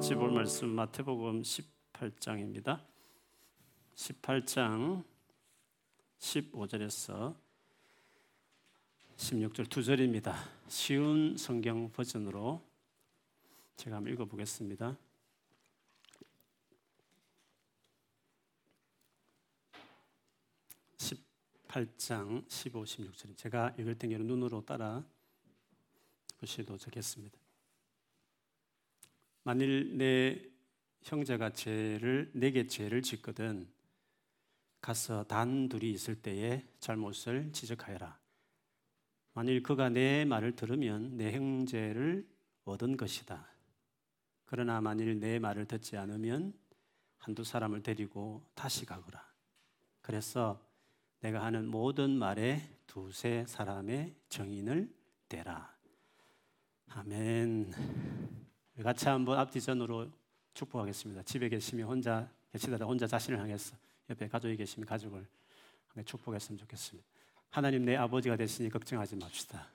같이 볼 말씀 마태복음 18장입니다. 18장 15절에서 16절 두 절입니다. 쉬운 성경 버전으로 제가 한번 읽어 보겠습니다. (18장) (15) (16절) 제가 읽을 때 눈으로 따라 보시도 좋겠습니다. 만일 내 형제가 죄를 내게 죄를 짓거든 가서 단 둘이 있을 때에 잘못을 지적하여라. 만일 그가 내 말을 들으면 내 형제를 얻은 것이다. 그러나 만일 내 말을 듣지 않으면 한두 사람을 데리고 다시 가거라. 그래서 내가 하는 모든 말에 두세 사람의 정인을 대라. 아멘. 같이 한번 앞뒤전으로 축복하겠습니다. 집에 계시면 혼자 계시다가 혼자 자신을 향해서 옆에 가족이 계시면 가족을 축복했으면 좋겠습니다. 하나님 내 아버지가 되시니 걱정하지 맙시다.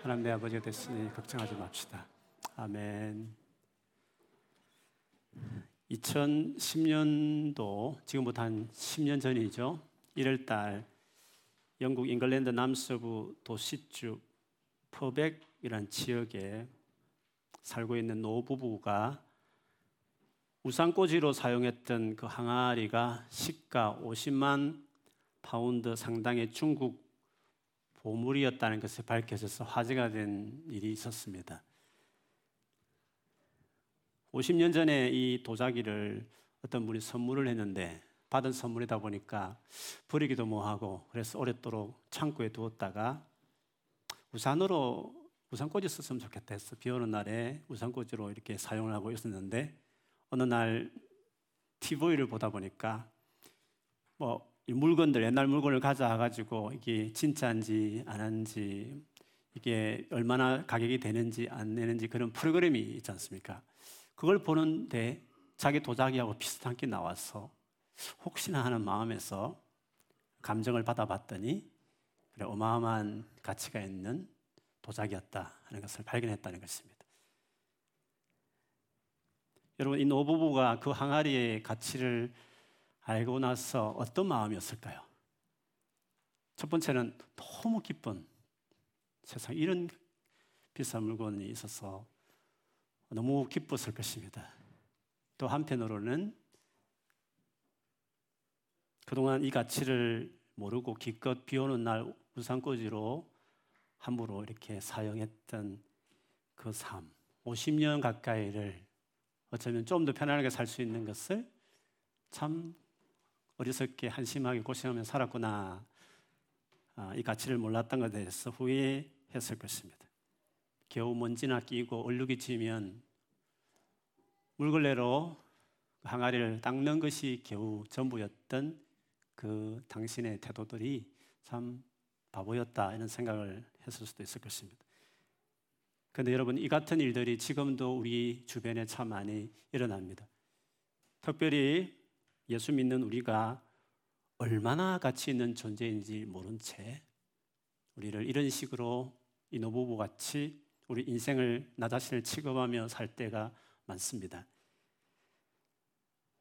하나님 내 아버지가 되시니 걱정하지 맙시다. 아멘. 2010년도 지금부터 한 10년 전이죠. 1월 달 영국 잉글랜드 남서부 도싯주 퍼벡이라는 지역에 살고 있는 노부부가 우산꽂이로 사용했던 그 항아리가 시가 50만 파운드 상당의 중국 보물이었다는 것이 밝혀져서 화제가 된 일이 있었습니다. 50년 전에 이 도자기를 어떤 분이 선물을 했는데 받은 선물이다 보니까 버리기도 뭐하고 그래서 오랫도록 창고에 두었다가 우산으로 우산꽂이 썼으면 좋겠다 해서 비 오는 날에 우산꽂이로 이렇게 사용을 하고 있었는데 어느 날 TV를 보다 보니까 뭐 물건들 옛날 물건을 가져와가지고 이게 진짜인지 안한지 이게 얼마나 가격이 되는지 안 되는지 그런 프로그램이 있지 않습니까? 그걸 보는데 자기 도자기하고 비슷한 게 나와서 혹시나 하는 마음에서 감정을 받아봤더니 그래 어마어마한 가치가 있는 도자기였다 하는 것을 발견했다는 것입니다. 여러분 이 노부부가 그 항아리의 가치를 알고 나서 어떤 마음이었을까요? 첫 번째는 너무 기쁜 세상 이런 비싼 물건이 있어서 너무 기뻤을 것입니다. 또 한편으로는 그동안 이 가치를 모르고 기껏 비 오는 날 우산꽂이로 함부로 이렇게 사용했던 그 삶, 50년 가까이를 어쩌면 좀 더 편안하게 살 수 있는 것을 참 어리석게 한심하게 고생하며 살았구나. 아, 이 가치를 몰랐던 것에 대해서 후회했을 것입니다. 겨우 먼지나 끼고 얼룩이 지면 물걸레로 항아리를 닦는 것이 겨우 전부였던 그 당신의 태도들이 참 바보였다 이런 생각을 했을 수도 있을 것입니다. 그런데 여러분 이 같은 일들이 지금도 우리 주변에 참 많이 일어납니다. 특별히 예수 믿는 우리가 얼마나 가치 있는 존재인지 모른 채 우리를 이런 식으로 이 노부부 같이 우리 인생을 나 자신을 취급하며 살 때가 많습니다.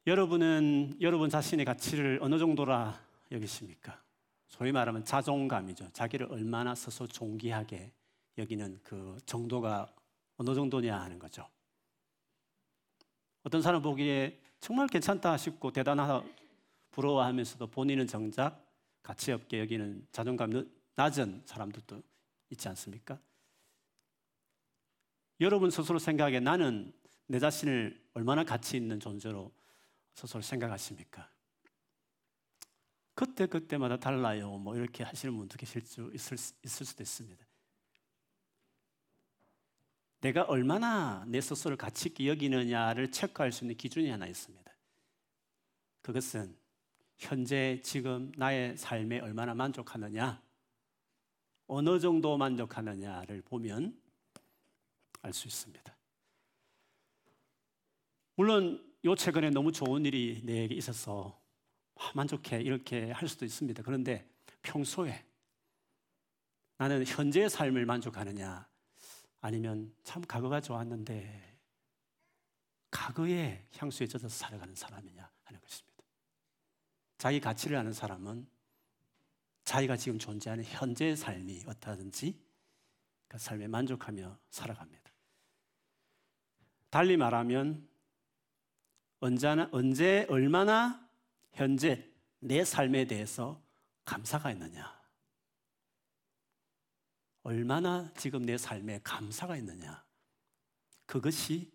여러분은 여러분 자신의 가치를 어느 정도라 여기십니까? 소위 말하면 자존감이죠. 자기를 얼마나 스스로 존귀하게 여기는 그 정도가 어느 정도냐 하는 거죠. 어떤 사람 보기에 정말 괜찮다 싶고 대단하다 부러워하면서도 본인은 정작 가치 없게 여기는 자존감 낮은 사람들도 있지 않습니까? 여러분 스스로 생각에 나는 내 자신을 얼마나 가치 있는 존재로 스스로 생각하십니까? 그때 그때마다 달라요. 뭐 이렇게 하시는 분도 계실 수 있을, 있을 수도 있습니다. 내가 얼마나 내 스스로를 가치 있게 여기느냐를 체크할 수 있는 기준이 하나 있습니다. 그것은 현재 지금 나의 삶에 얼마나 만족하느냐, 어느 정도 만족하느냐를 보면 알 수 있습니다. 물론 요 최근에 너무 좋은 일이 내게 있어서 아, 만족해 이렇게 할 수도 있습니다. 그런데 평소에 나는 현재의 삶을 만족하느냐 아니면 참 과거가 좋았는데 과거의 향수에 젖어서 살아가는 사람이냐 하는 것입니다. 자기 가치를 아는 사람은 자기가 지금 존재하는 현재의 삶이 어떠하든지 그 삶에 만족하며 살아갑니다. 달리 말하면 언제나, 언제 얼마나 현재 내 삶에 대해서 감사가 있느냐. 얼마나 지금 내 삶에 감사가 있느냐. 그것이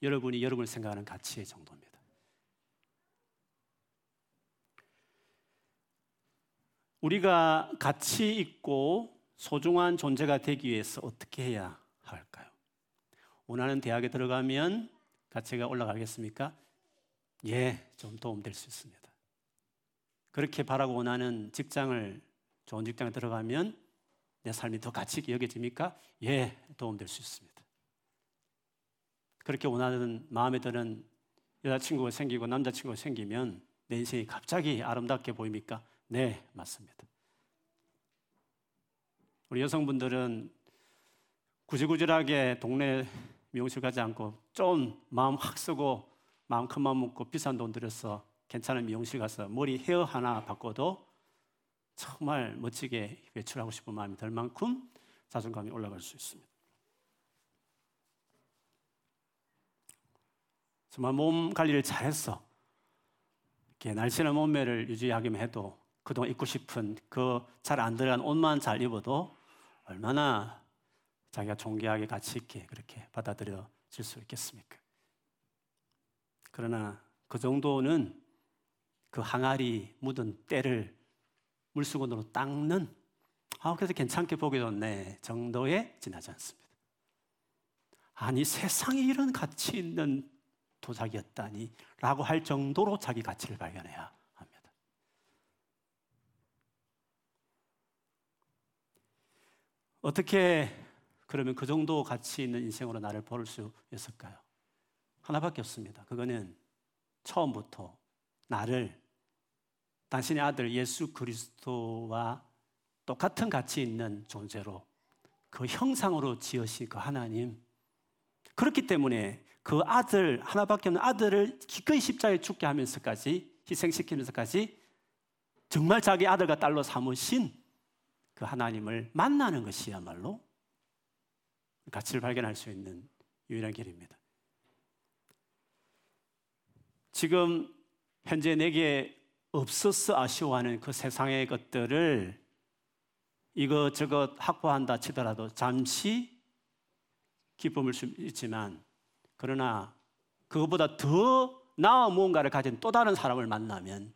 여러분이 여러분을 생각하는 가치의 정도입니다. 우리가 가치 있고 소중한 존재가 되기 위해서 어떻게 해야 할까요? 원하는 대학에 들어가면 가치가 올라가겠습니까? 예, 좀 도움될 수 있습니다. 그렇게 바라고 원하는 직장을 좋은 직장에 들어가면 내 삶이 더 가치 있게 여겨집니까? 예, 도움될 수 있습니다. 그렇게 원하는 마음에 드는 여자친구가 생기고 남자친구가 생기면 내 인생이 갑자기 아름답게 보입니까? 네, 맞습니다. 우리 여성분들은 구질구질하게 동네 미용실 가지 않고 좀 마음 확 쓰고 마음 큰 마음 먹고 비싼 돈 들여서 괜찮은 미용실 가서 머리 헤어 하나 바꿔도 정말 멋지게 외출하고 싶은 마음이 들 만큼 자존감이 올라갈 수 있습니다. 정말 몸 관리를 잘했어. 이렇게 날씬한 몸매를 유지하기만 해도 그동안 입고 싶은 그 잘 안 들어간 옷만 잘 입어도 얼마나 자기가 존귀하게 가치 있게 그렇게 받아들여질 수 있겠습니까? 그러나 그 정도는 그 항아리 묻은 때를 물수건으로 닦는 아 그래서 괜찮게 보기 좋네 정도에 지나지 않습니다. 아니 세상에 이런 가치 있는 도자기였다니 라고 할 정도로 자기 가치를 발견해야 합니다. 어떻게 그러면 그 정도 가치 있는 인생으로 나를 볼수 있을까요? 하나밖에 없습니다. 그거는 처음부터 나를 당신의 아들 예수 그리스도와 똑같은 가치 있는 존재로 그 형상으로 지으신 그 하나님. 그렇기 때문에 그 아들, 하나밖에 없는 아들을 기꺼이 십자가에 죽게 하면서까지, 희생시키면서까지 정말 자기 아들과 딸로 삼으신 그 하나님을 만나는 것이야말로 가치를 발견할 수 있는 유일한 길입니다. 지금 현재 내게 없어서 아쉬워하는 그 세상의 것들을 이것저것 확보한다 치더라도 잠시 기쁨일 수 있지만 그러나 그것보다 더 나은 무언가를 가진 또 다른 사람을 만나면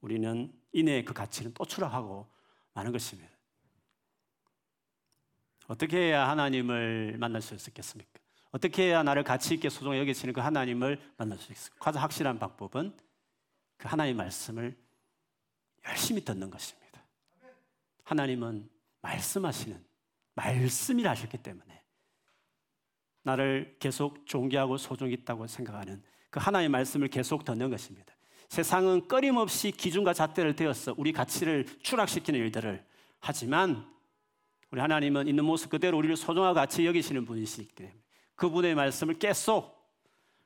우리는 이내 그 가치는 또 추락하고 마는 것입니다. 어떻게 해야 하나님을 만날 수 있겠습니까? 어떻게 해야 나를 가치 있게 소중히 여기시는 그 하나님을 만날 수 있을까? 가장 확실한 방법은 그 하나님의 말씀을 열심히 듣는 것입니다. 하나님은 말씀하시는 말씀이라 하셨기 때문에 나를 계속 존귀하고 소중히 있다고 생각하는 그 하나님의 말씀을 계속 듣는 것입니다. 세상은 끊임없이 기준과 잣대를 대어서 우리 가치를 추락시키는 일들을 하지만 우리 하나님은 있는 모습 그대로 우리를 소중하고 가치 여기시는 분이시기 때문에 그분의 말씀을 계속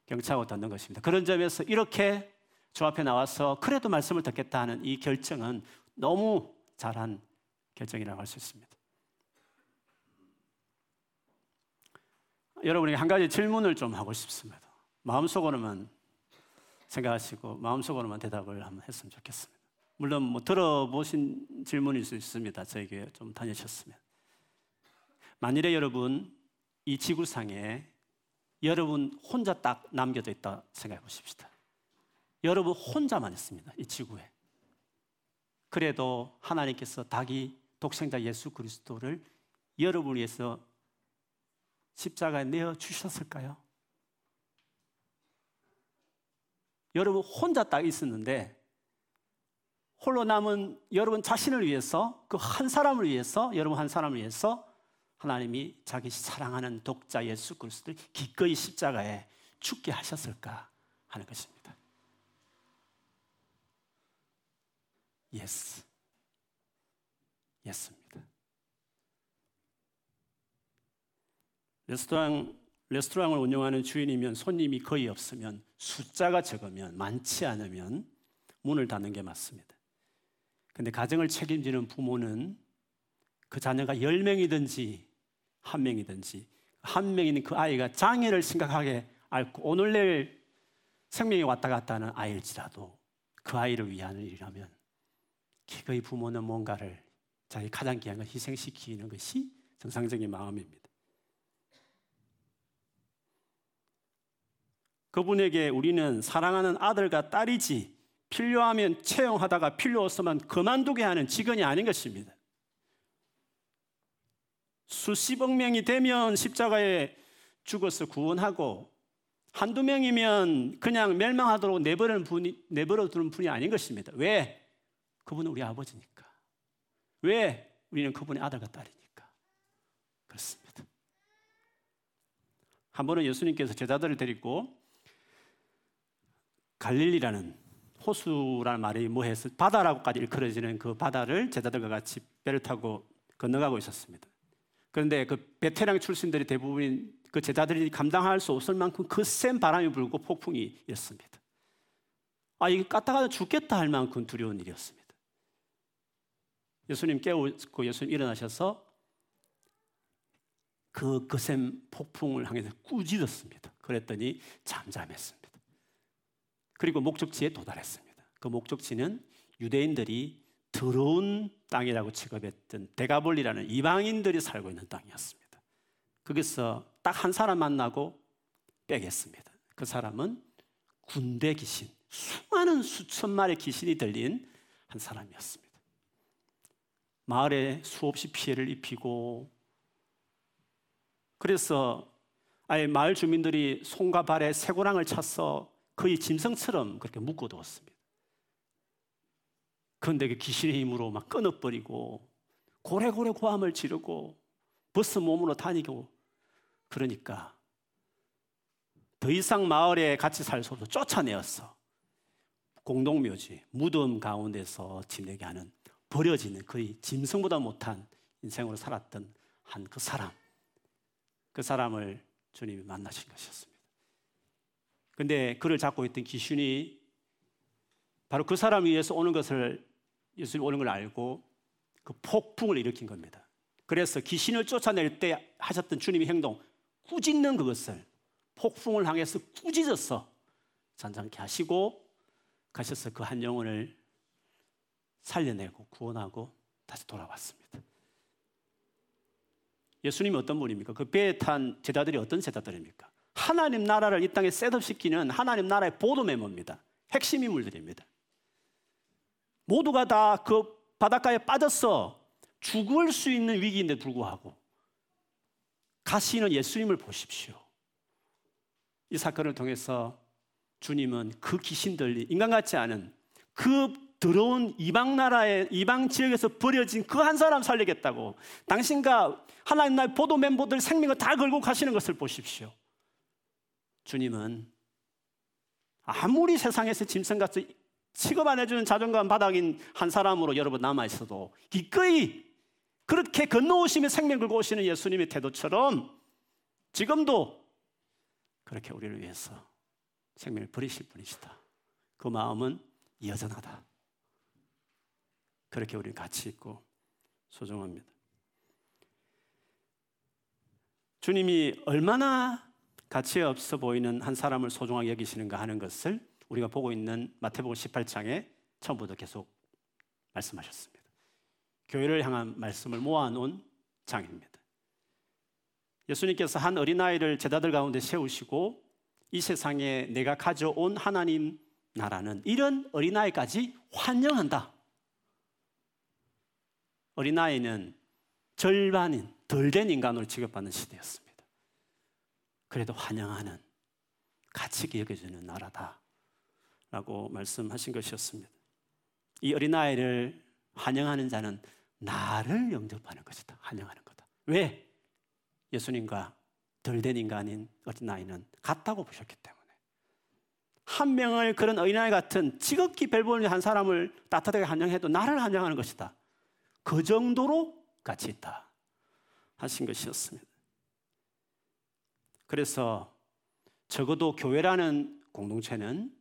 경청하고 듣는 것입니다. 그런 점에서 이렇게 저 앞에 나와서 그래도 말씀을 듣겠다 하는 이 결정은 너무 잘한 결정이라고 할 수 있습니다. 여러분에게 한 가지 질문을 좀 하고 싶습니다. 마음속으로만 생각하시고 마음속으로만 대답을 한번 했으면 좋겠습니다. 물론 뭐 들어보신 질문일 수 있습니다. 저에게 좀 다니셨으면. 만일에 여러분 이 지구상에 여러분 혼자 딱 남겨져 있다 생각해 보십시다. 여러분 혼자만 있습니다. 이 지구에. 그래도 하나님께서 닭이 독생자 예수 그리스도를 여러분을 위해서 십자가에 내어 주셨을까요? 여러분 혼자 딱 있었는데 홀로 남은 여러분 자신을 위해서 그 한 사람을 위해서 여러분 한 사람을 위해서 하나님이 자기 사랑하는 독자 예수 그리스도를 기꺼이 십자가에 죽게 하셨을까 하는 것입니다. Yes. Yes입니다. 레스토랑 레스토랑을 운영하는 주인이면 손님이 거의 없으면 숫자가 적으면 많지 않으면 문을 닫는 게 맞습니다. 근데 가정을 책임지는 부모는 그 자녀가 10명이든지 한 명이든지 한 명인 그 아이가 장애를 심각하게 앓고 오늘 내일 생명이 왔다 갔다 하는 아이일지라도 그 아이를 위한 일이라면 기꺼이 부모는 뭔가를 자기 가장 귀한 걸 희생시키는 것이 정상적인 마음입니다. 그분에게 우리는 사랑하는 아들과 딸이지 필요하면 채용하다가 필요 없으면 그만두게 하는 직원이 아닌 것입니다. 수십억 명이 되면 십자가에 죽어서 구원하고 한두 명이면 그냥 멸망하도록 내버려 두는 분이 아닌 것입니다. 왜? 그분은 우리 아버지니까. 왜? 우리는 그분의 아들과 딸이니까. 그렇습니다. 한 번은 예수님께서 제자들을 데리고 갈릴리라는 호수라는 말이 뭐해서 바다라고까지 일컬어지는 그 바다를 제자들과 같이 배를 타고 건너가고 있었습니다. 그런데 그 베테랑 출신들이 대부분 그 제자들이 감당할 수 없을 만큼 그 센 바람이 불고 폭풍이 었습니다 아, 이게 까딱하다 죽겠다 할 만큼 두려운 일이었습니다. 예수님 깨우고 예수님 일어나셔서 그 거센 폭풍을 향해서 꾸짖었습니다. 그랬더니 잠잠했습니다. 그리고 목적지에 도달했습니다. 그 목적지는 유대인들이 더러운 땅이라고 취급했던 데가볼리라는 이방인들이 살고 있는 땅이었습니다. 거기서 딱 한 사람 만나고 빼겠습니다. 그 사람은 군대 귀신, 수많은 수천 마리 귀신이 들린 한 사람이었습니다. 마을에 수없이 피해를 입히고 그래서 아예 마을 주민들이 손과 발에 쇠고랑을 차서 거의 짐승처럼 그렇게 묶어두었습니다. 그런데 그 귀신의 힘으로 막 끊어버리고 고래고래 고함을 지르고 버스 몸으로 다니고 그러니까 더 이상 마을에 같이 살 수 없어 쫓아내었어. 공동묘지, 무덤 가운데서 지내게 하는 버려지는 거의 짐승보다 못한 인생으로 살았던 한 그 사람. 그 사람을 주님이 만나신 것이었습니다. 근데 그를 잡고 있던 귀신이 바로 그 사람 위해서 오는 것을 예수님 오는 걸 알고 그 폭풍을 일으킨 겁니다. 그래서 귀신을 쫓아낼 때 하셨던 주님의 행동, 꾸짖는 그것을 폭풍을 향해서 꾸짖어서 잔잔케 하시고 가셔서 그 한 영혼을 살려내고 구원하고 다시 돌아왔습니다. 예수님이 어떤 분입니까? 그 배에 탄 제자들이 어떤 제자들입니까? 하나님 나라를 이 땅에 셋업시키는 하나님 나라의 보도 메모입니다. 핵심 인물들입니다. 모두가 다 그 바닷가에 빠졌어 죽을 수 있는 위기인데 불구하고 가시는 예수님을 보십시오. 이 사건을 통해서 주님은 그 귀신들, 인간 같지 않은 그 더러운 이방 나라의 이방 지역에서 버려진 그 한 사람 살리겠다고 당신과 하나님 나라의 보도 멤버들 생명을 다 걸고 가시는 것을 보십시오. 주님은 아무리 세상에서 짐승같이 취급 안 해주는 자존감 바닥인 한 사람으로 여러분 남아 있어도 기꺼이 그렇게 건너오시며 생명 걸고 오시는 예수님의 태도처럼 지금도 그렇게 우리를 위해서 생명을 버리실 분이시다. 그 마음은 여전하다. 그렇게 우리는 가치 있고 소중합니다. 주님이 얼마나 가치 없어 보이는 한 사람을 소중하게 여기시는가 하는 것을 우리가 보고 있는 마태복음 18장에 처음부터 계속 말씀하셨습니다. 교회를 향한 말씀을 모아놓은 장입니다. 예수님께서 한 어린아이를 제자들 가운데 세우시고 이 세상에 내가 가져온 하나님 나라는 이런 어린아이까지 환영한다. 어린아이는 절반인, 덜 된 인간으로 취급받는 시대였습니다. 그래도 환영하는 가치 있게 여겨주는 나라다. 라고 말씀하신 것이었습니다. 이 어린아이를 환영하는 자는 나를 영접하는 것이다. 환영하는 거다. 왜? 예수님과 덜 된 인간인 어린아이는 같다고 보셨기 때문에. 한 명을 그런 어린아이 같은 지극히 별볼일 한 사람을 따뜻하게 환영해도 나를 환영하는 것이다. 그 정도로 가치 있다. 하신 것이었습니다. 그래서 적어도 교회라는 공동체는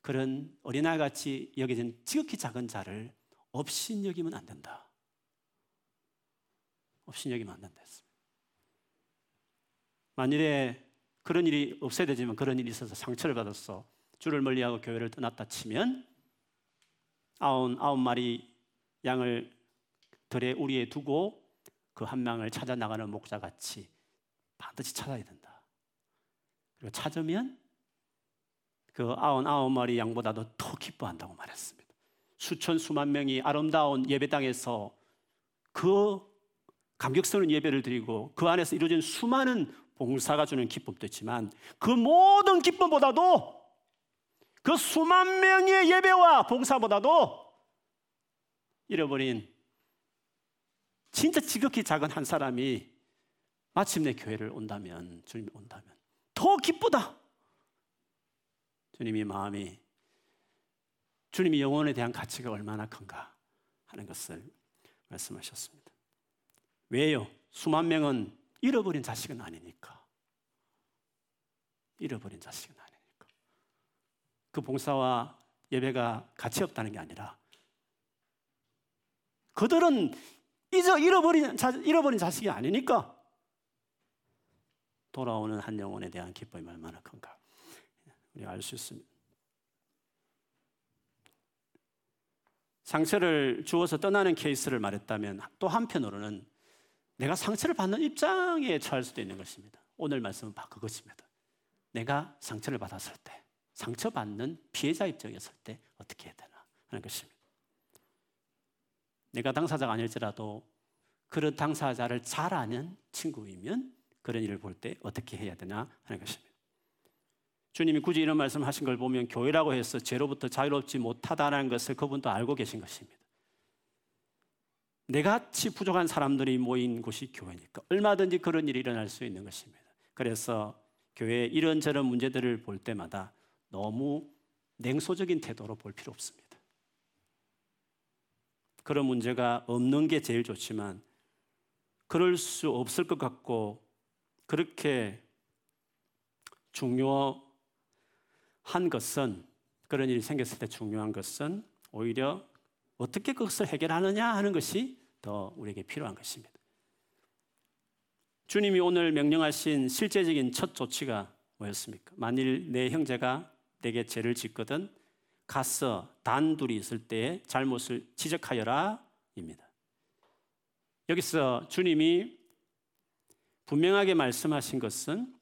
그런 어린아이 같이 여겨진 지극히 작은 자를 없인 여기면 안 된다. 없인 여기면 안 된다 했습니다. 만일에 그런 일이 없어야 되지만 그런 일이 있어서 상처를 받았어. 주를 멀리하고 교회를 떠났다 치면 아홉, 아홉 마리 양을 들에 우리에 두고 그 한 명을 찾아 나가는 목자같이 반드시 찾아야 된다. 그리고 찾으면 그 아흔 아홉 마리 양보다도 더 기뻐한다고 말했습니다. 수천 수만 명이 아름다운 예배당에서 그 감격스러운 예배를 드리고 그 안에서 이루어진 수많은 봉사가 주는 기쁨도 있지만 그 모든 기쁨보다도 그 수만 명의 예배와 봉사보다도 잃어버린 진짜 지극히 작은 한 사람이 마침내 교회를 온다면 주님이 온다면 더 기쁘다. 주님이 마음이 주님이 영혼에 대한 가치가 얼마나 큰가 하는 것을 말씀하셨습니다. 왜요? 수만 명은 잃어버린 자식은 아니니까. 잃어버린 자식은 아니니까. 그 봉사와 예배가 가치 없다는 게 아니라 그들은 잊어 잃어버린 자, 잃어버린 자식이 아니니까 돌아오는 한 영혼에 대한 기쁨이 얼마나 큰가. 우리가 알수 있습니다. 상처를 주어서 떠나는 케이스를 말했다면 또 한편으로는 내가 상처를 받는 입장에 처할 수도 있는 것입니다. 오늘 말씀은 바로 그것입니다. 내가 상처를 받았을 때, 상처받는 피해자 입장이었을 때 어떻게 해야 되나 하는 것입니다. 내가 당사자가 아닐지라도 그런 당사자를 잘 아는 친구이면 그런 일을 볼 때 어떻게 해야 되나 하는 것입니다. 주님이 굳이 이런 말씀 하신 걸 보면 교회라고 해서 죄로부터 자유롭지 못하다는 것을 그분도 알고 계신 것입니다. 내같이 부족한 사람들이 모인 곳이 교회니까 얼마든지 그런 일이 일어날 수 있는 것입니다. 그래서 교회 이런저런 문제들을 볼 때마다 너무 냉소적인 태도로 볼 필요 없습니다. 그런 문제가 없는 게 제일 좋지만 그럴 수 없을 것 같고 그렇게 중요 한 것은 그런 일이 생겼을 때 중요한 것은 오히려 어떻게 그것을 해결하느냐 하는 것이 더 우리에게 필요한 것입니다. 주님이 오늘 명령하신 실제적인 첫 조치가 뭐였습니까? 만일 내 형제가 내게 죄를 짓거든 가서 단둘이 있을 때에 잘못을 지적하여라 입니다. 여기서 주님이 분명하게 말씀하신 것은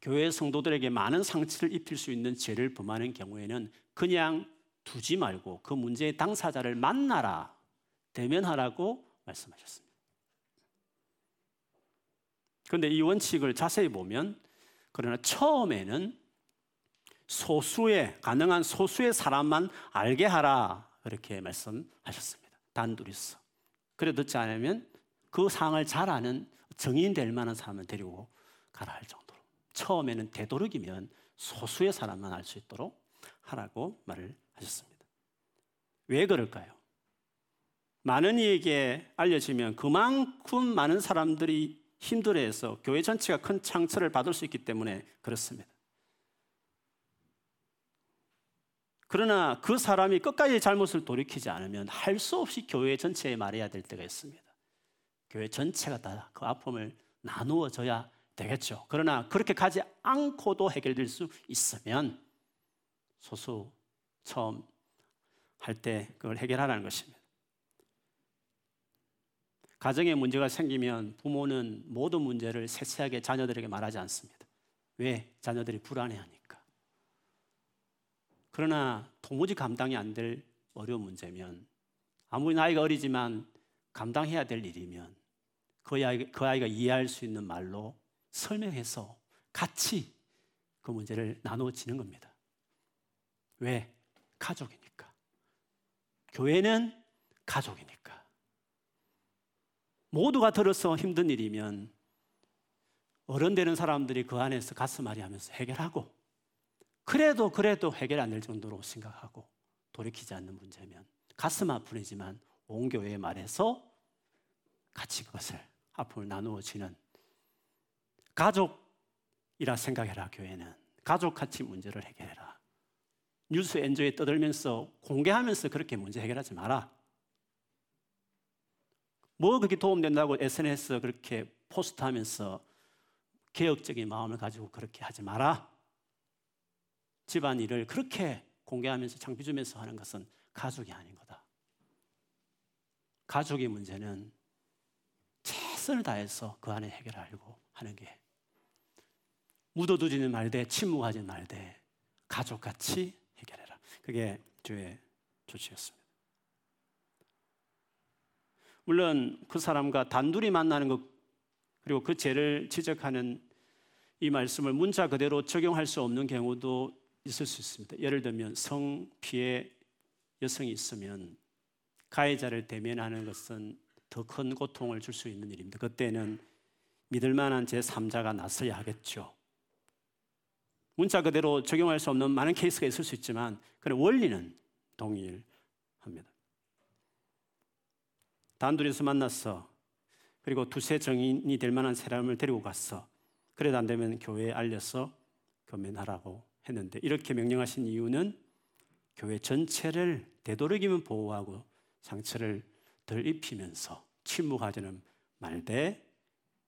교회 성도들에게 많은 상처를 입힐 수 있는 죄를 범하는 경우에는 그냥 두지 말고 그 문제의 당사자를 만나라, 대면하라고 말씀하셨습니다. 그런데 이 원칙을 자세히 보면 그러나 처음에는 소수의 가능한 소수의 사람만 알게 하라 그렇게 말씀하셨습니다. 단둘이서. 그래 듣지 않으면 그 상황을 잘 아는 정인 될 만한 사람을 데리고 가라 할 정도. 처음에는 되도록이면 소수의 사람만 알 수 있도록 하라고 말을 하셨습니다. 왜 그럴까요? 많은 이에게 알려지면 그만큼 많은 사람들이 힘들어해서 교회 전체가 큰 상처를 받을 수 있기 때문에 그렇습니다. 그러나 그 사람이 끝까지 잘못을 돌이키지 않으면 할 수 없이 교회 전체에 말해야 될 때가 있습니다. 교회 전체가 다 그 아픔을 나누어져야 되겠죠. 그러나 그렇게 가지 않고도 해결될 수 있으면 소수 처음 할 때 그걸 해결하라는 것입니다. 가정에 문제가 생기면 부모는 모든 문제를 세세하게 자녀들에게 말하지 않습니다. 왜? 자녀들이 불안해하니까. 그러나 도무지 감당이 안 될 어려운 문제면 아무리 나이가 어리지만 감당해야 될 일이면 그 아이가, 그 아이가 이해할 수 있는 말로 설명해서 같이 그 문제를 나누어지는 겁니다. 왜? 가족이니까. 교회는 가족이니까. 모두가 들어서 힘든 일이면 어른 되는 사람들이 그 안에서 가슴앓이 하면서 해결하고 그래도 그래도 해결 안 될 정도로 생각하고 돌이키지 않는 문제면 가슴 아프지만 온 교회에 말해서 같이 그것을 아픔을 나누어지는 가족 이라 생각해라 교회는 가족같이 문제를 해결해라. 뉴스 엔조에 떠들면서 공개하면서 그렇게 문제 해결하지 마라. 뭐 그렇게 도움된다고 SNS 그렇게 포스트하면서 개혁적인 마음을 가지고 그렇게 하지 마라. 집안일을 그렇게 공개하면서 창피 주면서 하는 것은 가족이 아닌 거다. 가족의 문제는 최선을 다해서 그 안에 해결하려고 하는 게 묻어두지는 말되 침묵하지 말되 가족같이 해결해라. 그게 주의 조치였습니다. 물론 그 사람과 단둘이 만나는 것 그리고 그 죄를 지적하는 이 말씀을 문자 그대로 적용할 수 없는 경우도 있을 수 있습니다. 예를 들면 성 피해 여성이 있으면 가해자를 대면하는 것은 더 큰 고통을 줄 수 있는 일입니다. 그때는 믿을 만한 제3자가 나서야 하겠죠. 문자 그대로 적용할 수 없는 많은 케이스가 있을 수 있지만 그런 원리는 동일합니다. 단둘이서 만났어. 그리고 두세 정인이 될 만한 사람을 데리고 갔어. 그래도 안 되면 교회에 알려서 교면하라고 했는데 이렇게 명령하신 이유는 교회 전체를 되도록이면 보호하고 상처를 덜 입히면서 침묵하지는 말되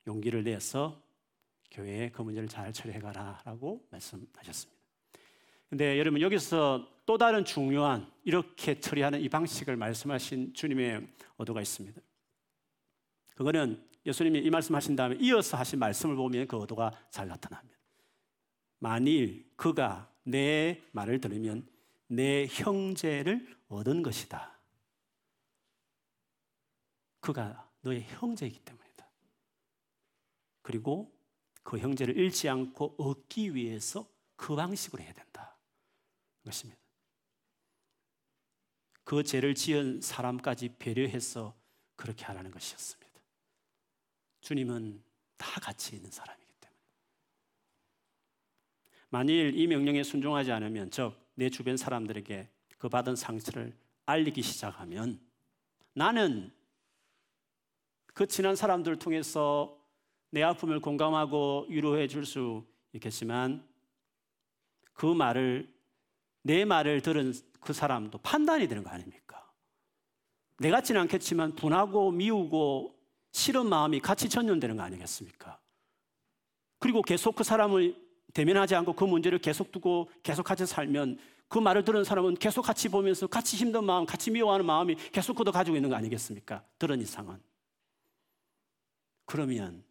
용기를 내서 교회에 그 문제를 잘 처리해가라 라고 말씀하셨습니다. 근데 여러분 여기서 또 다른 중요한 이렇게 처리하는 이 방식을 말씀하신 주님의 어도가 있습니다. 그거는 예수님이 이 말씀하신 다음에 이어서 하신 말씀을 보면 그 어도가 잘 나타납니다. 만일 그가 내 말을 들으면 내 형제를 얻은 것이다. 그가 너의 형제이기 때문이다. 그리고 그 형제를 잃지 않고 얻기 위해서 그 방식으로 해야 된다. 것입니다. 그 죄를 지은 사람까지 배려해서 그렇게 하라는 것이었습니다. 주님은 다 같이 있는 때문에. 만일 이 명령에 순종하지 않으면, 즉, 내 주변 사람들에게 그 받은 상처를 알리기 시작하면 나는 그 친한 사람들을 통해서 내 아픔을 공감하고 위로해 줄 수 있겠지만 그 말을 내 말을 들은 그 사람도 판단이 되는 거 아닙니까? 내 같지는 않겠지만 분하고 미우고 싫은 마음이 같이 전염되는 거 아니겠습니까? 그리고 계속 그 사람을 대면하지 않고 그 문제를 계속 두고 계속 같이 살면 그 말을 들은 사람은 계속 같이 보면서 같이 힘든 마음, 같이 미워하는 마음이 계속 그도 가지고 있는 거 아니겠습니까? 들은 이상은. 그러면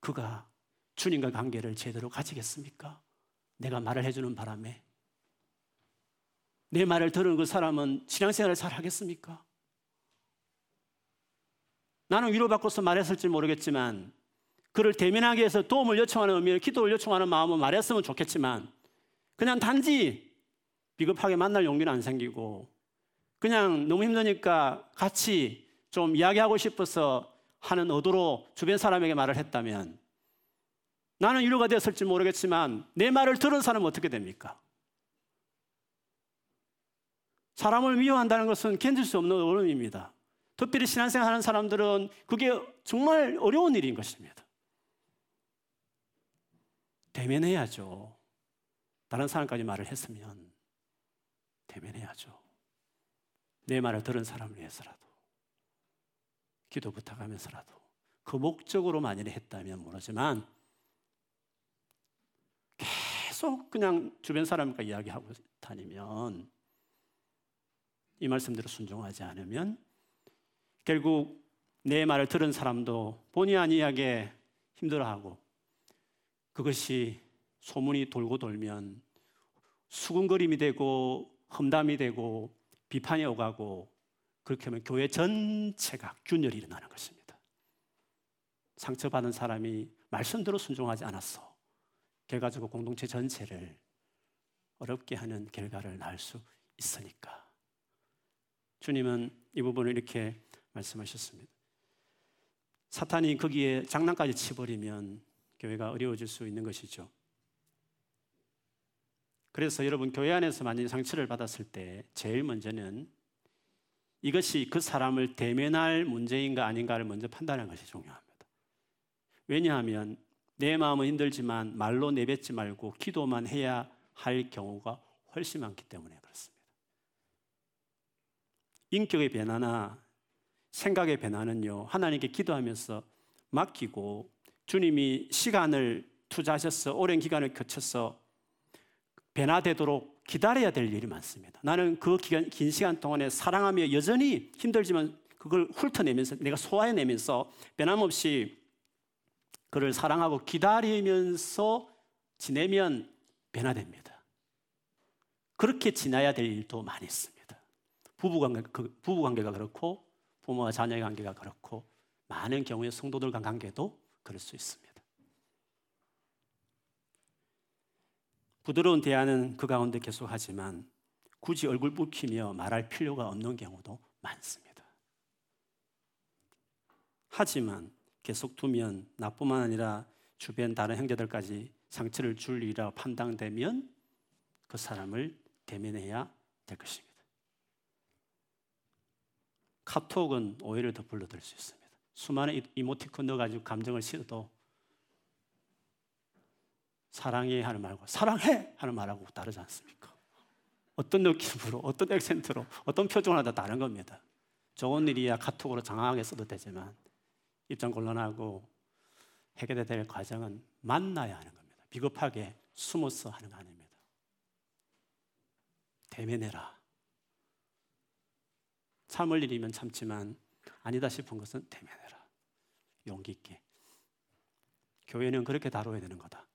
그가 주님과 관계를 제대로 가지겠습니까? 내가 말을 해주는 바람에 내 말을 들은 그 사람은 신앙생활을 잘 하겠습니까? 나는 위로받고서 말했을지 모르겠지만 그를 대면하기 위해서 도움을 요청하는 의미로 기도를 요청하는 마음으로 말했으면 좋겠지만 그냥 단지 비겁하게 만날 용기는 안 생기고 그냥 너무 힘드니까 같이 좀 이야기하고 싶어서 하는 의도로 주변 사람에게 말을 했다면 나는 위로가 되었을지 모르겠지만 내 말을 들은 사람은 어떻게 됩니까? 사람을 미워한다는 것은 견딜 수 없는 어려움입니다. 특별히 신앙생활 하는 사람들은 그게 정말 어려운 일인 것입니다. 대면해야죠. 다른 사람까지 말을 했으면 대면해야죠. 내 말을 들은 사람을 위해서라도 기도 부탁하면서라도 그 목적으로 만일 했다면 모르지만 계속 그냥 주변 사람과 이야기하고 다니면 이 말씀대로 순종하지 않으면 결국 내 말을 들은 사람도 본의 아니하게 힘들어하고 그것이 소문이 돌고 돌면 수군거림이 되고 험담이 되고 비판이 오가고 그렇게 하면 교회 전체가 균열이 일어나는 것입니다. 상처받은 사람이 말씀대로 순종하지 않았어. 결과적으로 공동체 전체를 어렵게 하는 결과를 낳을 수 있으니까. 주님은 이 부분을 이렇게 말씀하셨습니다. 사탄이 거기에 장난까지 치버리면 교회가 어려워질 수 있는 것이죠. 그래서 여러분 교회 안에서 만약 상처를 받았을 때 제일 먼저는 이것이 그 사람을 대면할 문제인가 아닌가를 먼저 판단하는 것이 중요합니다. 왜냐하면 내 마음은 힘들지만 말로 내뱉지 말고 기도만 해야 할 경우가 훨씬 많기 때문에 그렇습니다. 인격의 변화나 생각의 변화는요, 하나님께 기도하면서 맡기고 주님이 시간을 투자하셔서 오랜 기간을 거쳐서 변화되도록 기다려야 될 일이 많습니다. 나는 그 기간, 긴 시간 동안에 사랑하며 여전히 힘들지만 그걸 훑어내면서 내가 소화해내면서 변함없이 그를 사랑하고 기다리면서 지내면 변화됩니다. 그렇게 지나야 될 일도 많이 있습니다. 부부관계, 그 부부관계가 그렇고 부모와 자녀의 관계가 그렇고 많은 경우에 성도들과 관계도 그럴 수 있습니다. 부드러운 대화는 그 가운데 계속하지만 굳이 얼굴 붉히며 말할 필요가 없는 경우도 많습니다. 하지만 계속 두면 나뿐만 아니라 주변 다른 형제들까지 상처를 줄 일이라 판단되면 그 사람을 대면해야 될 것입니다. 카톡은 오해를 더 불러들 수 있습니다. 수많은 이모티콘 넣어가지고 감정을 실어도 사랑해 하는 말과 사랑해 하는 말하고 다르지 않습니까? 어떤 느낌으로, 어떤 액센트로, 어떤 표정을 하다 다른 겁니다. 좋은 일이야 카톡으로 장황하게 써도 되지만 입장 곤란하고 해결해야 될 과정은 만나야 하는 겁니다. 비겁하게 숨어서 하는 거 아닙니다. 대면해라. 참을 일이면 참지만 아니다 싶은 것은 대면해라. 용기 있게. 교회는 그렇게 다뤄야 되는 거다.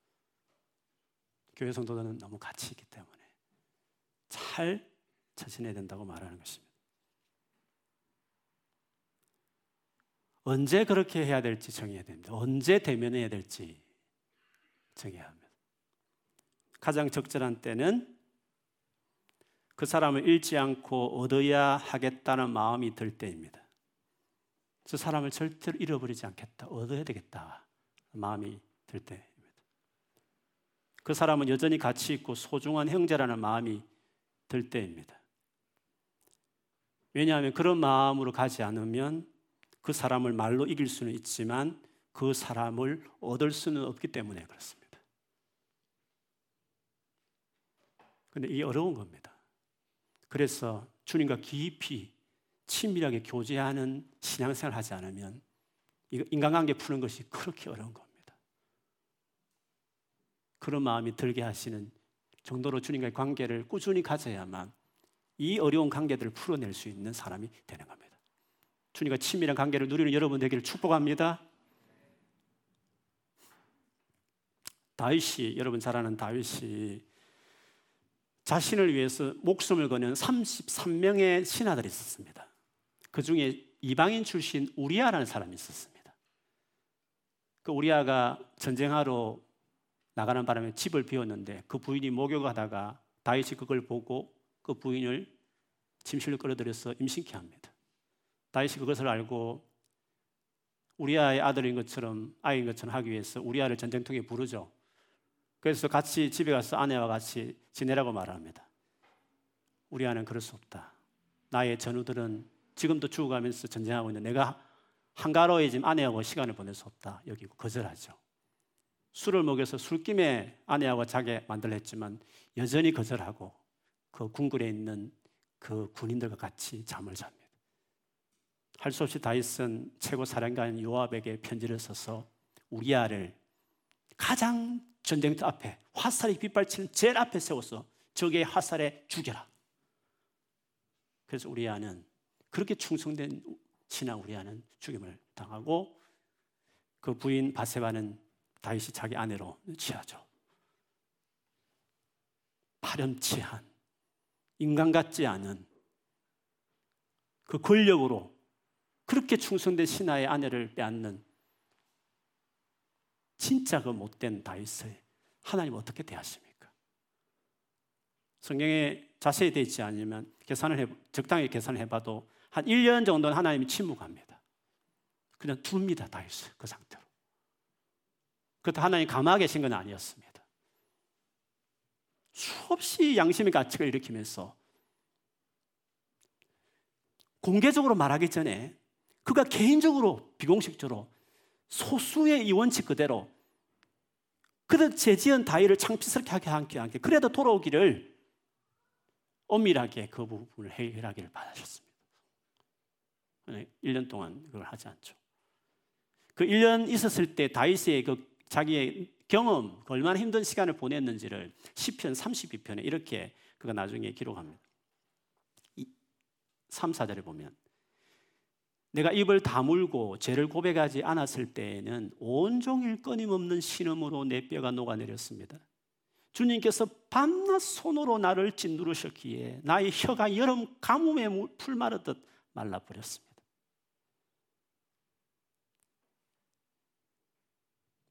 교회 성도들은 너무 가치 있기 때문에 잘 처신해야 된다고 말하는 것입니다. 언제 그렇게 해야 될지 정해야 됩니다. 언제 대면해야 될지 정해야 합니다. 가장 적절한 때는 그 사람을 잃지 않고 얻어야 하겠다는 마음이 들 때입니다. 저 사람을 절대로 잃어버리지 않겠다. 얻어야 되겠다. 마음이 들 때. 그 사람은 여전히 가치 있고 소중한 형제라는 마음이 들 때입니다. 왜냐하면 그런 마음으로 가지 않으면 그 사람을 말로 이길 수는 있지만 그 사람을 얻을 수는 없기 때문에 그렇습니다. 근데 이 어려운 겁니다. 그래서 주님과 깊이 친밀하게 교제하는 신앙생활 하지 않으면 인간관계 푸는 것이 그렇게 어려운 겁니다. 그런 마음이 들게 하시는 정도로 주님과의 관계를 꾸준히 가져야만 이 어려운 관계들을 풀어낼 수 있는 사람이 되는 겁니다. 주님과 친밀한 관계를 누리는 여러분 되기를 축복합니다. 다윗이 여러분 잘 아는 다윗이 자신을 위해서 목숨을 거는 33명의 신하들이 있었습니다. 그 중에 이방인 출신 우리아라는 사람이 있었습니다. 그 우리아가 전쟁하러 나가는 바람에 집을 비웠는데 그 부인이 목욕하다가 다윗이 그걸 보고 그 부인을 침실로 끌어들여서 임신케 합니다. 다윗이 그것을 알고 우리아의 아들인 것처럼 아이인 것처럼 하기 위해서 우리아를 전쟁통에 부르죠. 그래서 같이 집에 가서 아내와 같이 지내라고 말합니다. 우리아는 그럴 수 없다. 나의 전우들은 지금도 죽어가면서 전쟁하고 있는 내가 한가로이 지금 아내하고 시간을 보낼 수 없다. 여기고 거절하죠. 술을 먹여서 술김에 아내하고 자게 만들려 했지만 여전히 거절하고 그 궁굴에 있는 그 군인들과 같이 잠을 잡니다. 할 수 없이 다윗은 최고 사령관 요압에게 편지를 써서 우리아를 가장 전쟁터 앞에 화살이 빗발치는 제일 앞에 세워서 적의 화살에 죽여라. 그래서 우리아는 그렇게 충성된 신하 우리아는 죽임을 당하고 그 부인 바세바는 다윗이 자기 아내로 취하죠. 파렴치한 인간 같지 않은 그 권력으로 그렇게 충성된 신하의 아내를 빼앗는 진짜 그 못된 다윗을 하나님 어떻게 대하십니까? 성경에 자세히 되어 있지 않으면 계산을 해, 적당히 계산을 해봐도 한 1년 정도는 하나님이 침묵합니다. 그냥 둡니다, 다윗을 그 상태로. 그것도 하나님 감화 계신 건 아니었습니다. 수없이 양심의 가치를 일으키면서 공개적으로 말하기 전에 그가 개인적으로 비공식적으로 소수의 이 원칙 그대로 그래도 죄지은 다이를 창피스럽게 하게 하게 하게 그래도 돌아오기를 엄밀하게 그 부분을 해결하기를 바라셨습니다. 1년 동안 그걸 하지 않죠. 그 1년 있었을 때 다윗의 그 자기의 경험, 그 얼마나 힘든 시간을 보냈는지를 10편 32편에 이렇게 그가 나중에 기록합니다. 3, 4절에 보면 내가 입을 다물고 죄를 고백하지 않았을 때에는 온종일 끊임없는 신음으로 내 뼈가 녹아내렸습니다. 주님께서 밤낮 손으로 나를 찐누르셨기에 나의 혀가 여름 가뭄에 풀 마르듯 말라버렸습니다.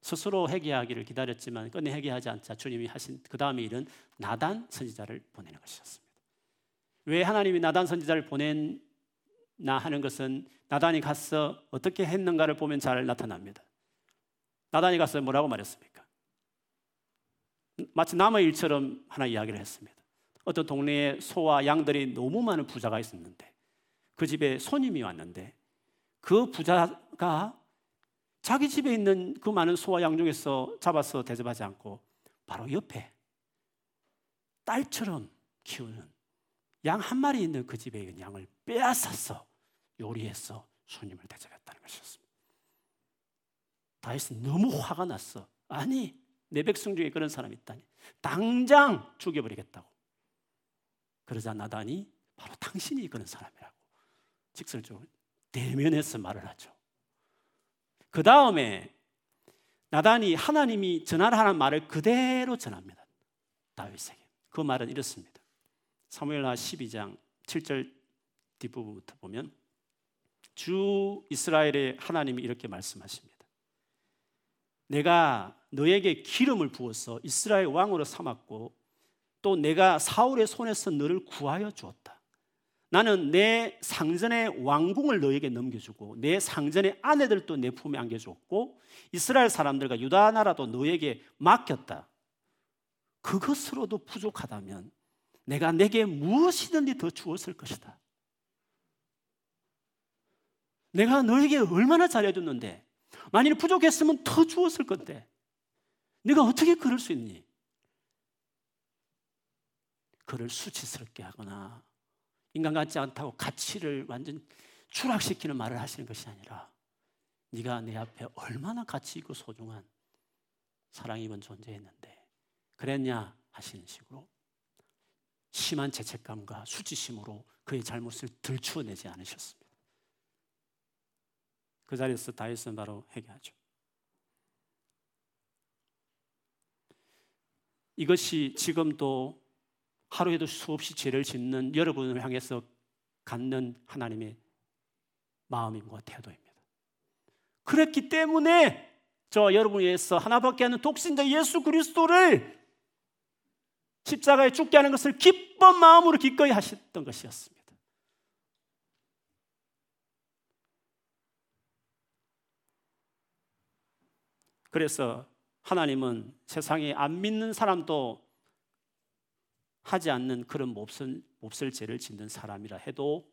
스스로 회개하기를 기다렸지만 끝내 회개하지 않자 주님이 하신 그 다음의 일은 나단 선지자를 보내는 것이었습니다. 왜 하나님이 나단 선지자를 보냈나 하는 것은 나단이 가서 어떻게 했는가를 보면 잘 나타납니다. 나단이 가서 뭐라고 말했습니까? 마치 남의 일처럼 하나 이야기를 했습니다. 어떤 동네에 소와 양들이 너무 많은 부자가 있었는데 그 집에 손님이 왔는데 그 부자가 자기 집에 있는 그 많은 소와 양 중에서 잡아서 대접하지 않고 바로 옆에 딸처럼 키우는 양 한 마리 있는 그 집에 있는 양을 빼앗아서 요리해서 손님을 대접했다는 것이었습니다. 다윗은 너무 화가 났어. 아니, 내 백성 중에 그런 사람이 있다니. 당장 죽여버리겠다고. 그러자 나단이 바로 당신이 그런 사람이라고 직설적으로 대면해서 말을 하죠. 그 다음에 나단이 하나님이 전하라는 말을 그대로 전합니다. 다윗에게. 그 말은 이렇습니다. 사무엘하 12장 7절 뒷부분부터 보면 주 이스라엘의 하나님이 이렇게 말씀하십니다. 내가 너에게 기름을 부어서 이스라엘 왕으로 삼았고 또 내가 사울의 손에서 너를 구하여 주었다. 나는 내 상전의 왕궁을 너에게 넘겨주고 내 상전의 아내들도 내 품에 안겨줬고 이스라엘 사람들과 유다 나라도 너에게 맡겼다. 그것으로도 부족하다면 내가 내게 무엇이든지 더 주었을 것이다. 내가 너에게 얼마나 잘해줬는데 만일 부족했으면 더 주었을 건데 네가 어떻게 그럴 수 있니? 그를 수치스럽게 하거나 인간 같지 않다고 가치를 완전 추락시키는 말을 하시는 것이 아니라 네가 내 앞에 얼마나 가치 있고 소중한 사랑 입은 존재였는데 그랬냐 하시는 식으로 심한 죄책감과 수치심으로 그의 잘못을 들추어내지 않으셨습니다. 그 자리에서 다윗은 바로 회개하죠. 이것이 지금도 하루에도 수없이 죄를 짓는 여러분을 향해서 갖는 하나님의 마음과 태도입니다. 그랬기 때문에 저 여러분을 위해서 하나밖에 없는 독신자 예수 그리스도를 십자가에 죽게 하는 것을 기쁜 마음으로 기꺼이 하셨던 것이었습니다. 그래서 하나님은 세상에 안 믿는 사람도 하지 않는 그런 몹쓸, 몹쓸 죄를 짓는 사람이라 해도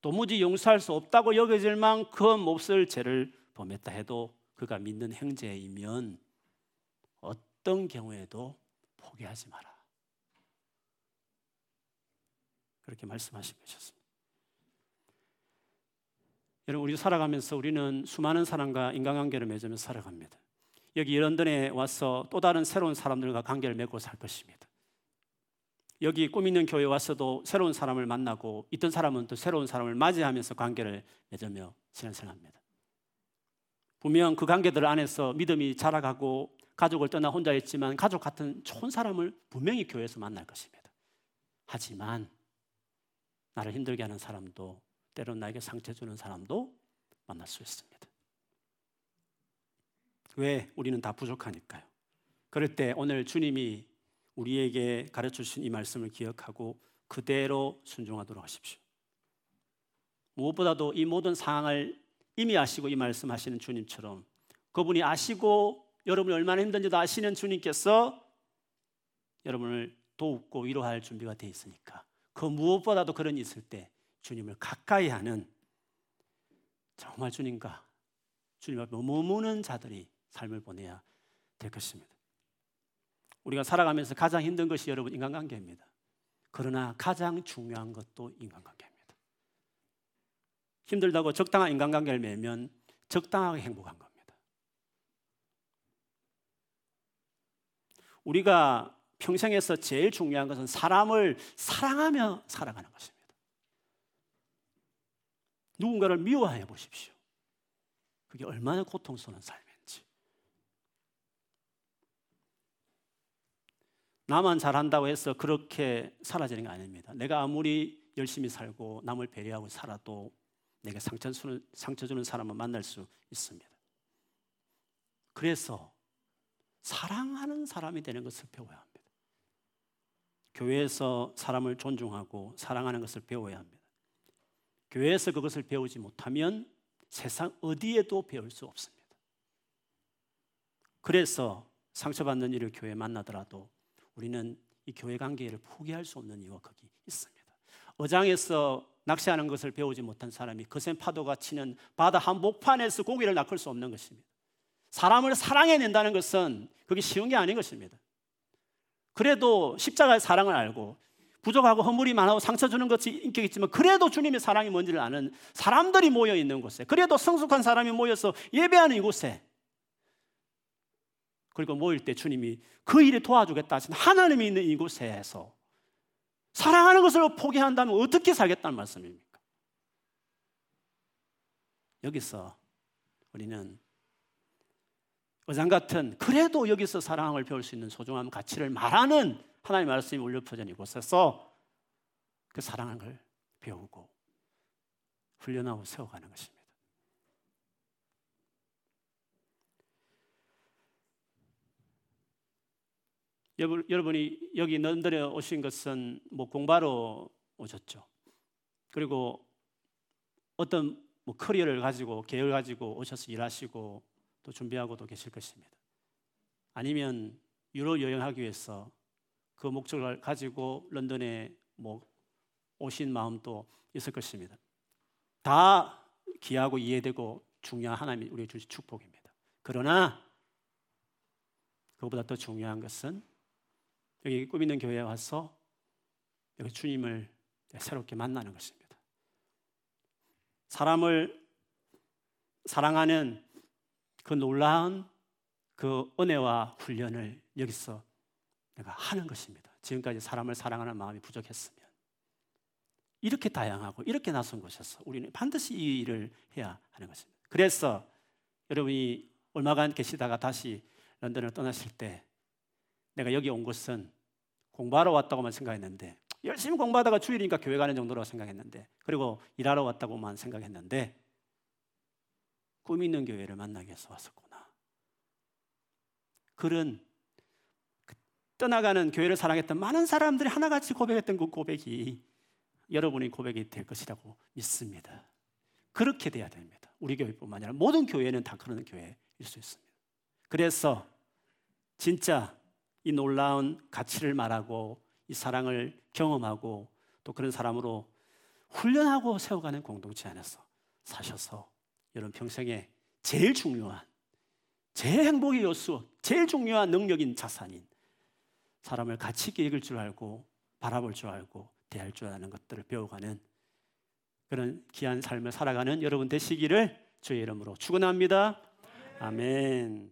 도무지 용서할 수 없다고 여겨질 만큼 몹쓸 죄를 범했다 해도 그가 믿는 형제이면 어떤 경우에도 포기하지 마라. 그렇게 말씀하신 것이었습니다. 여러분, 우리 살아가면서 우리는 수많은 사람과 인간관계를 맺으면서 살아갑니다. 여기 런던에 와서 또 다른 새로운 사람들과 관계를 맺고 살 것입니다. 여기 꿈 있는 교회 와서도 새로운 사람을 만나고 있던 사람은 또 새로운 사람을 맞이하면서 관계를 맺으며 신앙생활 합니다. 분명 그 관계들 안에서 믿음이 자라가고 가족을 떠나 혼자 있지만 가족 같은 좋은 사람을 분명히 교회에서 만날 것입니다. 하지만 나를 힘들게 하는 사람도 때론 나에게 상처 주는 사람도 만날 수 있습니다. 왜? 우리는 다 부족하니까요. 그럴 때 오늘 주님이 우리에게 가르쳐 주신 이 말씀을 기억하고 그대로 순종하도록 하십시오. 무엇보다도 이 모든 상황을 이미 아시고 이 말씀하시는 주님처럼 그분이 아시고 여러분이 얼마나 힘든지도 아시는 주님께서 여러분을 돕고 위로할 준비가 되어 있으니까 그 무엇보다도 그런 일 있을 때 주님을 가까이 하는 정말 주님과 주님 앞에 머무는 자들이 삶을 보내야 될 것입니다. 우리가 살아가면서 가장 힘든 것이 여러분 인간관계입니다. 그러나 가장 중요한 것도 인간관계입니다. 힘들다고 적당한 인간관계를 맺으면 적당하게 행복한 겁니다. 우리가 평생에서 제일 중요한 것은 사람을 사랑하며 살아가는 것입니다. 누군가를 미워해 보십시오. 그게 얼마나 고통스러운 삶인지. 나만 잘한다고 해서 그렇게 사라지는 게 아닙니다. 내가 아무리 열심히 살고 남을 배려하고 살아도 내게 상처 주는, 상처 주는 사람을 만날 수 있습니다. 그래서 사랑하는 사람이 되는 것을 배워야 합니다. 교회에서 사람을 존중하고 사랑하는 것을 배워야 합니다. 교회에서 그것을 배우지 못하면 세상 어디에도 배울 수 없습니다. 그래서 상처받는 일을 교회에 만나더라도 우리는 이 교회 관계를 포기할 수 없는 이유가 거기 있습니다. 어장에서 낚시하는 것을 배우지 못한 사람이 거센 파도가 치는 바다 한복판에서 고기를 낚을 수 없는 것입니다. 사람을 사랑해낸다는 것은 그게 쉬운 게 아닌 것입니다. 그래도 십자가의 사랑을 알고 부족하고 허물이 많고 상처 주는 것이 인격이지만 그래도 주님의 사랑이 뭔지를 아는 사람들이 모여 있는 곳에 그래도 성숙한 사람이 모여서 예배하는 이곳에 그리고 모일 때 주님이 그 일에 도와주겠다 하신 하나님이 있는 이곳에서 사랑하는 것을 포기한다면 어떻게 살겠다는 말씀입니까? 여기서 우리는 어장 같은 그래도 여기서 사랑을 배울 수 있는 소중한 가치를 말하는 하나님의 말씀이 울려 퍼진 이곳에서 그걸 배우고 훈련하고 세워가는 것입니다. 여러분이 여기 런던에 오신 것은 뭐 공부하러 오셨죠. 그리고 어떤 뭐 커리어를 가지고 계열 가지고 오셔서 일하시고 또 준비하고도 계실 것입니다. 아니면 유럽 여행하기 위해서 그 목적을 가지고 런던에 뭐 오신 마음도 있을 것입니다. 다 귀하고 이해되고 중요한 하나님이 우리에게 주신 축복입니다. 그러나 그보다 더 중요한 것은 여기 꿈 있는 교회에 와서 여기 주님을 새롭게 만나는 것입니다. 사람을 사랑하는 그 놀라운 그 은혜와 훈련을 여기서 내가 하는 것입니다. 지금까지 사람을 사랑하는 마음이 부족했으면 이렇게 다양하고 이렇게 낯선 곳에서 우리는 반드시 이 일을 해야 하는 것입니다. 그래서 여러분이 얼마간 계시다가 다시 런던을 떠나실 때 내가 여기 온 것은 공부하러 왔다고만 생각했는데 열심히 공부하다가 주일이니까 교회 가는 정도로 생각했는데 그리고 일하러 왔다고만 생각했는데 꿈 있는 교회를 만나기 위해서 왔었구나. 그런 그 떠나가는 교회를 사랑했던 많은 사람들이 하나같이 고백했던 그 고백이 여러분의 고백이 될 것이라고 믿습니다. 그렇게 돼야 됩니다. 우리 교회뿐만 아니라 모든 교회는 다 그런 교회일 수 있습니다. 그래서 진짜 이 놀라운 가치를 말하고 이 사랑을 경험하고 또 그런 사람으로 훈련하고 세워가는 공동체 안에서 사셔서 여러분 평생에 제일 중요한 제일 행복의 요소, 제일 중요한 능력인 자산인 사람을 가치 있게 읽을 줄 알고 바라볼 줄 알고 대할 줄 아는 것들을 배워가는 그런 귀한 삶을 살아가는 여러분 되시기를 주의 이름으로 축원합니다. 아멘.